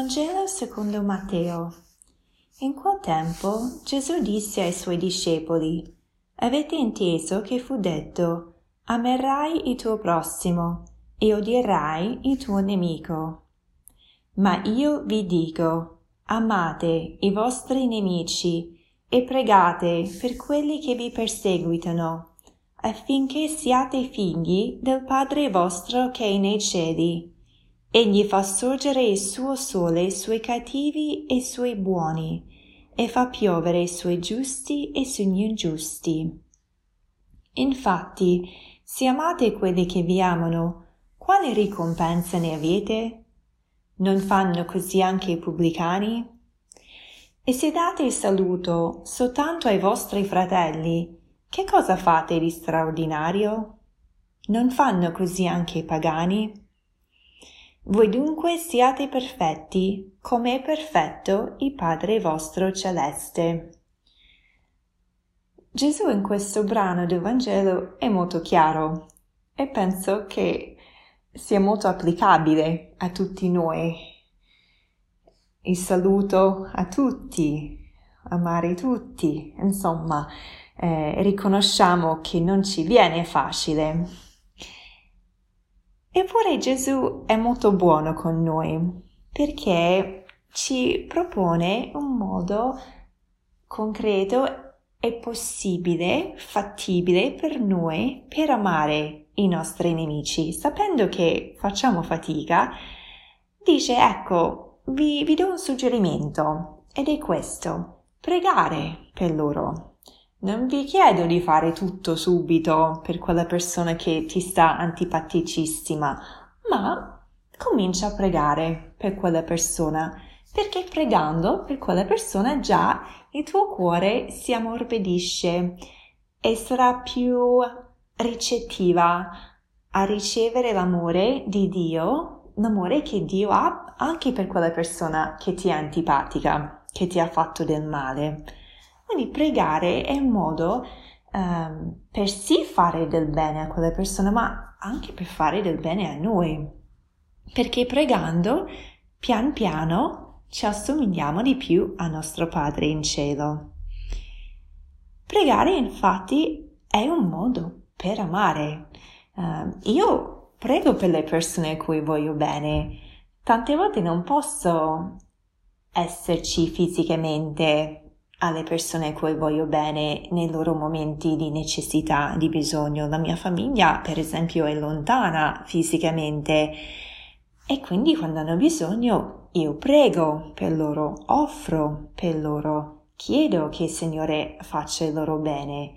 Vangelo secondo Matteo. In quel tempo Gesù disse ai suoi discepoli, Avete inteso che fu detto, amerai il tuo prossimo e odierai il tuo nemico. Ma io vi dico, amate i vostri nemici e pregate per quelli che vi perseguitano, affinché siate figli del Padre vostro che è nei cieli Egli fa sorgere il suo sole sui cattivi e sui buoni, e fa piovere sui giusti e sugli ingiusti. Infatti, se amate quelli che vi amano, quale ricompensa ne avete? Non fanno così anche i pubblicani? E se date il saluto soltanto ai vostri fratelli, che cosa fate di straordinario? Non fanno così anche i pagani? Voi dunque siate perfetti, come è perfetto il Padre vostro celeste. Gesù in questo brano del Vangelo è molto chiaro e penso che sia molto applicabile a tutti noi. Il saluto a tutti, amare tutti, insomma, eh, riconosciamo che non ci viene facile Eppure Gesù è molto buono con noi perché ci propone un modo concreto e possibile, fattibile per noi per amare i nostri nemici, sapendo che facciamo fatica, dice ecco, vi, vi do un suggerimento ed è questo, pregare per loro. Non vi chiedo di fare tutto subito per quella persona che ti sta antipaticissima, ma comincia a pregare per quella persona, perché pregando per quella persona già il tuo cuore si ammorbidisce e sarà più ricettiva a ricevere l'amore di Dio, l'amore che Dio ha anche per quella persona che ti è antipatica, che ti ha fatto del male. Quindi pregare è un modo um, per sì fare del bene a quelle persone, ma anche per fare del bene a noi. Perché pregando, pian piano, ci assomigliamo di più al nostro Padre in cielo. Pregare, infatti, è un modo per amare. Uh, io prego per le persone a cui voglio bene. Tante volte non posso esserci fisicamente alle persone a cui voglio bene nei loro momenti di necessità, di bisogno. La mia famiglia, per esempio, è lontana fisicamente e quindi quando hanno bisogno io prego per loro, offro per loro, chiedo che il Signore faccia il loro bene.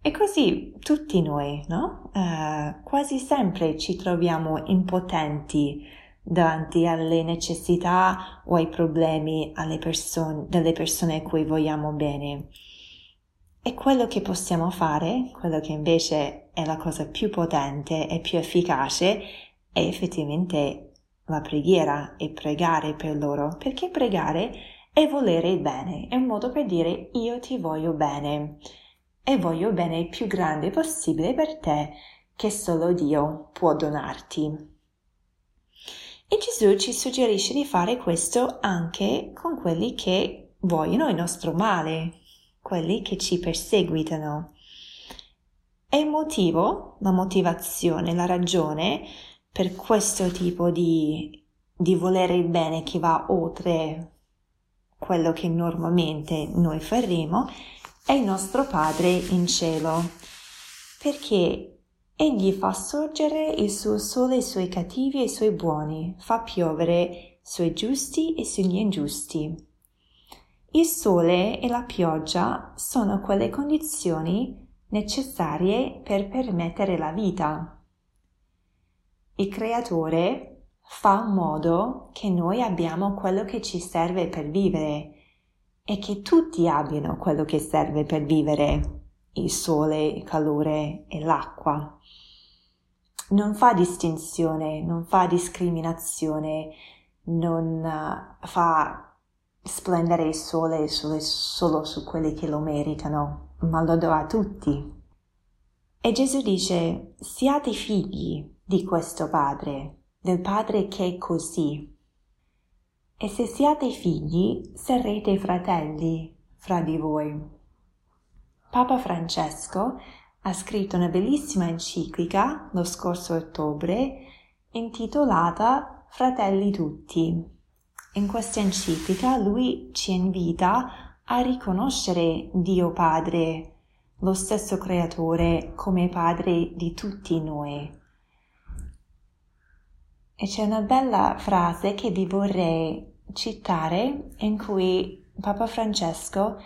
E così tutti noi, no? Uh, quasi sempre ci troviamo impotenti davanti alle necessità o ai problemi person- delle persone a cui vogliamo bene. E quello che possiamo fare, quello che invece è la cosa più potente e più efficace, è effettivamente la preghiera e pregare per loro, perché pregare è volere il bene, è un modo per dire io ti voglio bene e voglio bene il più grande possibile per te che solo Dio può donarti. E Gesù ci suggerisce di fare questo anche con quelli che vogliono il nostro male, quelli che ci perseguitano. E il motivo, la motivazione, la ragione per questo tipo di, di volere il bene che va oltre quello che normalmente noi faremo, è il nostro Padre in cielo, perché Egli fa sorgere il suo sole sui cattivi e sui buoni, fa piovere sui giusti e sugli ingiusti. Il sole e la pioggia sono quelle condizioni necessarie per permettere la vita. Il creatore fa in modo che noi abbiamo quello che ci serve per vivere e che tutti abbiano quello che serve per vivere, il sole, il calore e l'acqua non fa distinzione, non fa discriminazione, non uh, fa splendere il sole solo, solo su quelli che lo meritano, ma lo do a tutti. E Gesù dice, siate figli di questo Padre, del Padre che è così. e se siate figli sarete fratelli fra di voi. Papa Francesco ha scritto una bellissima enciclica lo scorso ottobre intitolata Fratelli tutti. In questa enciclica lui ci invita a riconoscere Dio Padre, lo stesso creatore, come padre di tutti noi. E c'è una bella frase che vi vorrei citare in cui Papa Francesco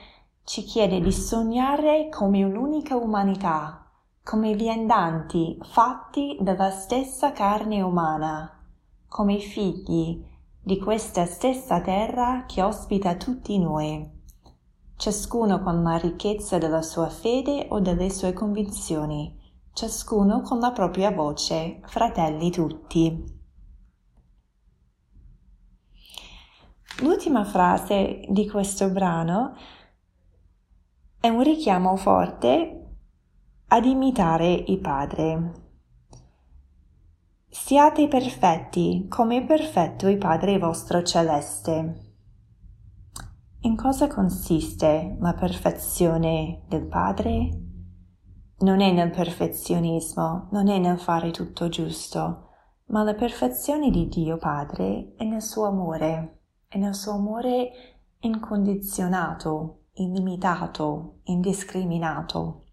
ci chiede di sognare come un'unica umanità, come viandanti fatti dalla stessa carne umana, come figli di questa stessa terra che ospita tutti noi, ciascuno con la ricchezza della sua fede o delle sue convinzioni, ciascuno con la propria voce, fratelli tutti. L'ultima frase di questo brano è un richiamo forte ad imitare il Padre. Siate perfetti come è perfetto il Padre vostro celeste. In cosa consiste la perfezione del Padre? Non è nel perfezionismo, non è nel fare tutto giusto, ma la perfezione di Dio Padre è nel suo amore e nel suo amore incondizionato, illimitato, indiscriminato.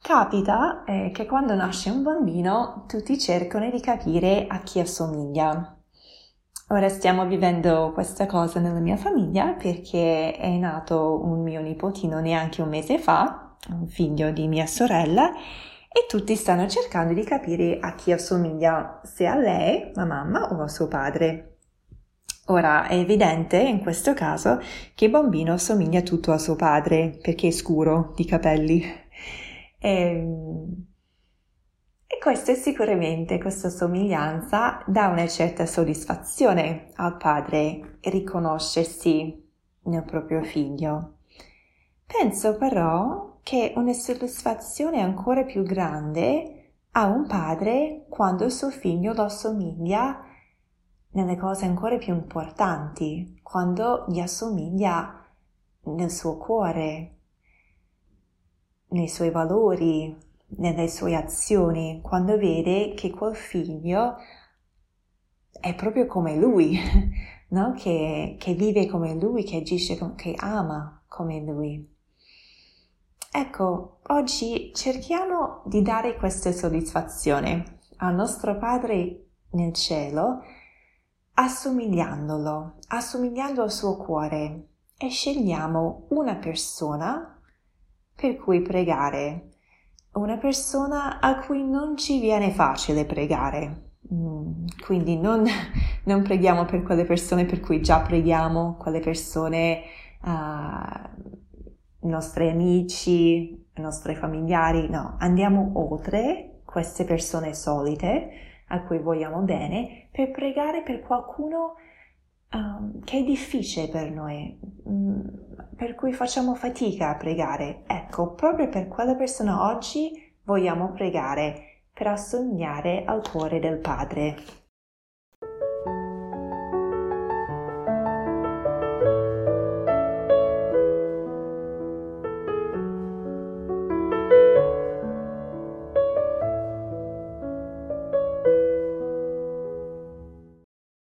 Capita eh, che quando nasce un bambino tutti cercano di capire a chi assomiglia. Ora stiamo vivendo questa cosa nella mia famiglia perché è nato un mio nipotino neanche un mese fa, un figlio di mia sorella, e tutti stanno cercando di capire a chi assomiglia, se a lei, la mamma, o a suo padre. Ora è evidente in questo caso che il bambino assomiglia tutto a suo padre perché è scuro di capelli. E, ehm, e questo sicuramente, questa somiglianza dà una certa soddisfazione al padre riconoscersi nel proprio figlio. Penso però che una soddisfazione ancora più grande ha un padre quando il suo figlio lo assomiglia nelle cose ancora più importanti, quando gli assomiglia nel suo cuore, nei suoi valori, nelle sue azioni, quando vede che quel figlio è proprio come lui, no? che, che vive come lui, che agisce, che ama come lui. Ecco, oggi cerchiamo di dare questa soddisfazione al nostro Padre nel cielo, assomigliandolo, assomigliando al suo cuore e scegliamo una persona per cui pregare, una persona a cui non ci viene facile pregare. Mm, quindi non, non preghiamo per quelle persone per cui già preghiamo, quelle persone uh, nostri amici, nostri familiari, no, andiamo oltre queste persone solite a cui vogliamo bene per pregare per qualcuno um, che è difficile per noi, um, per cui facciamo fatica a pregare. Ecco, proprio per quella persona oggi vogliamo pregare per assomigliare al cuore del Padre.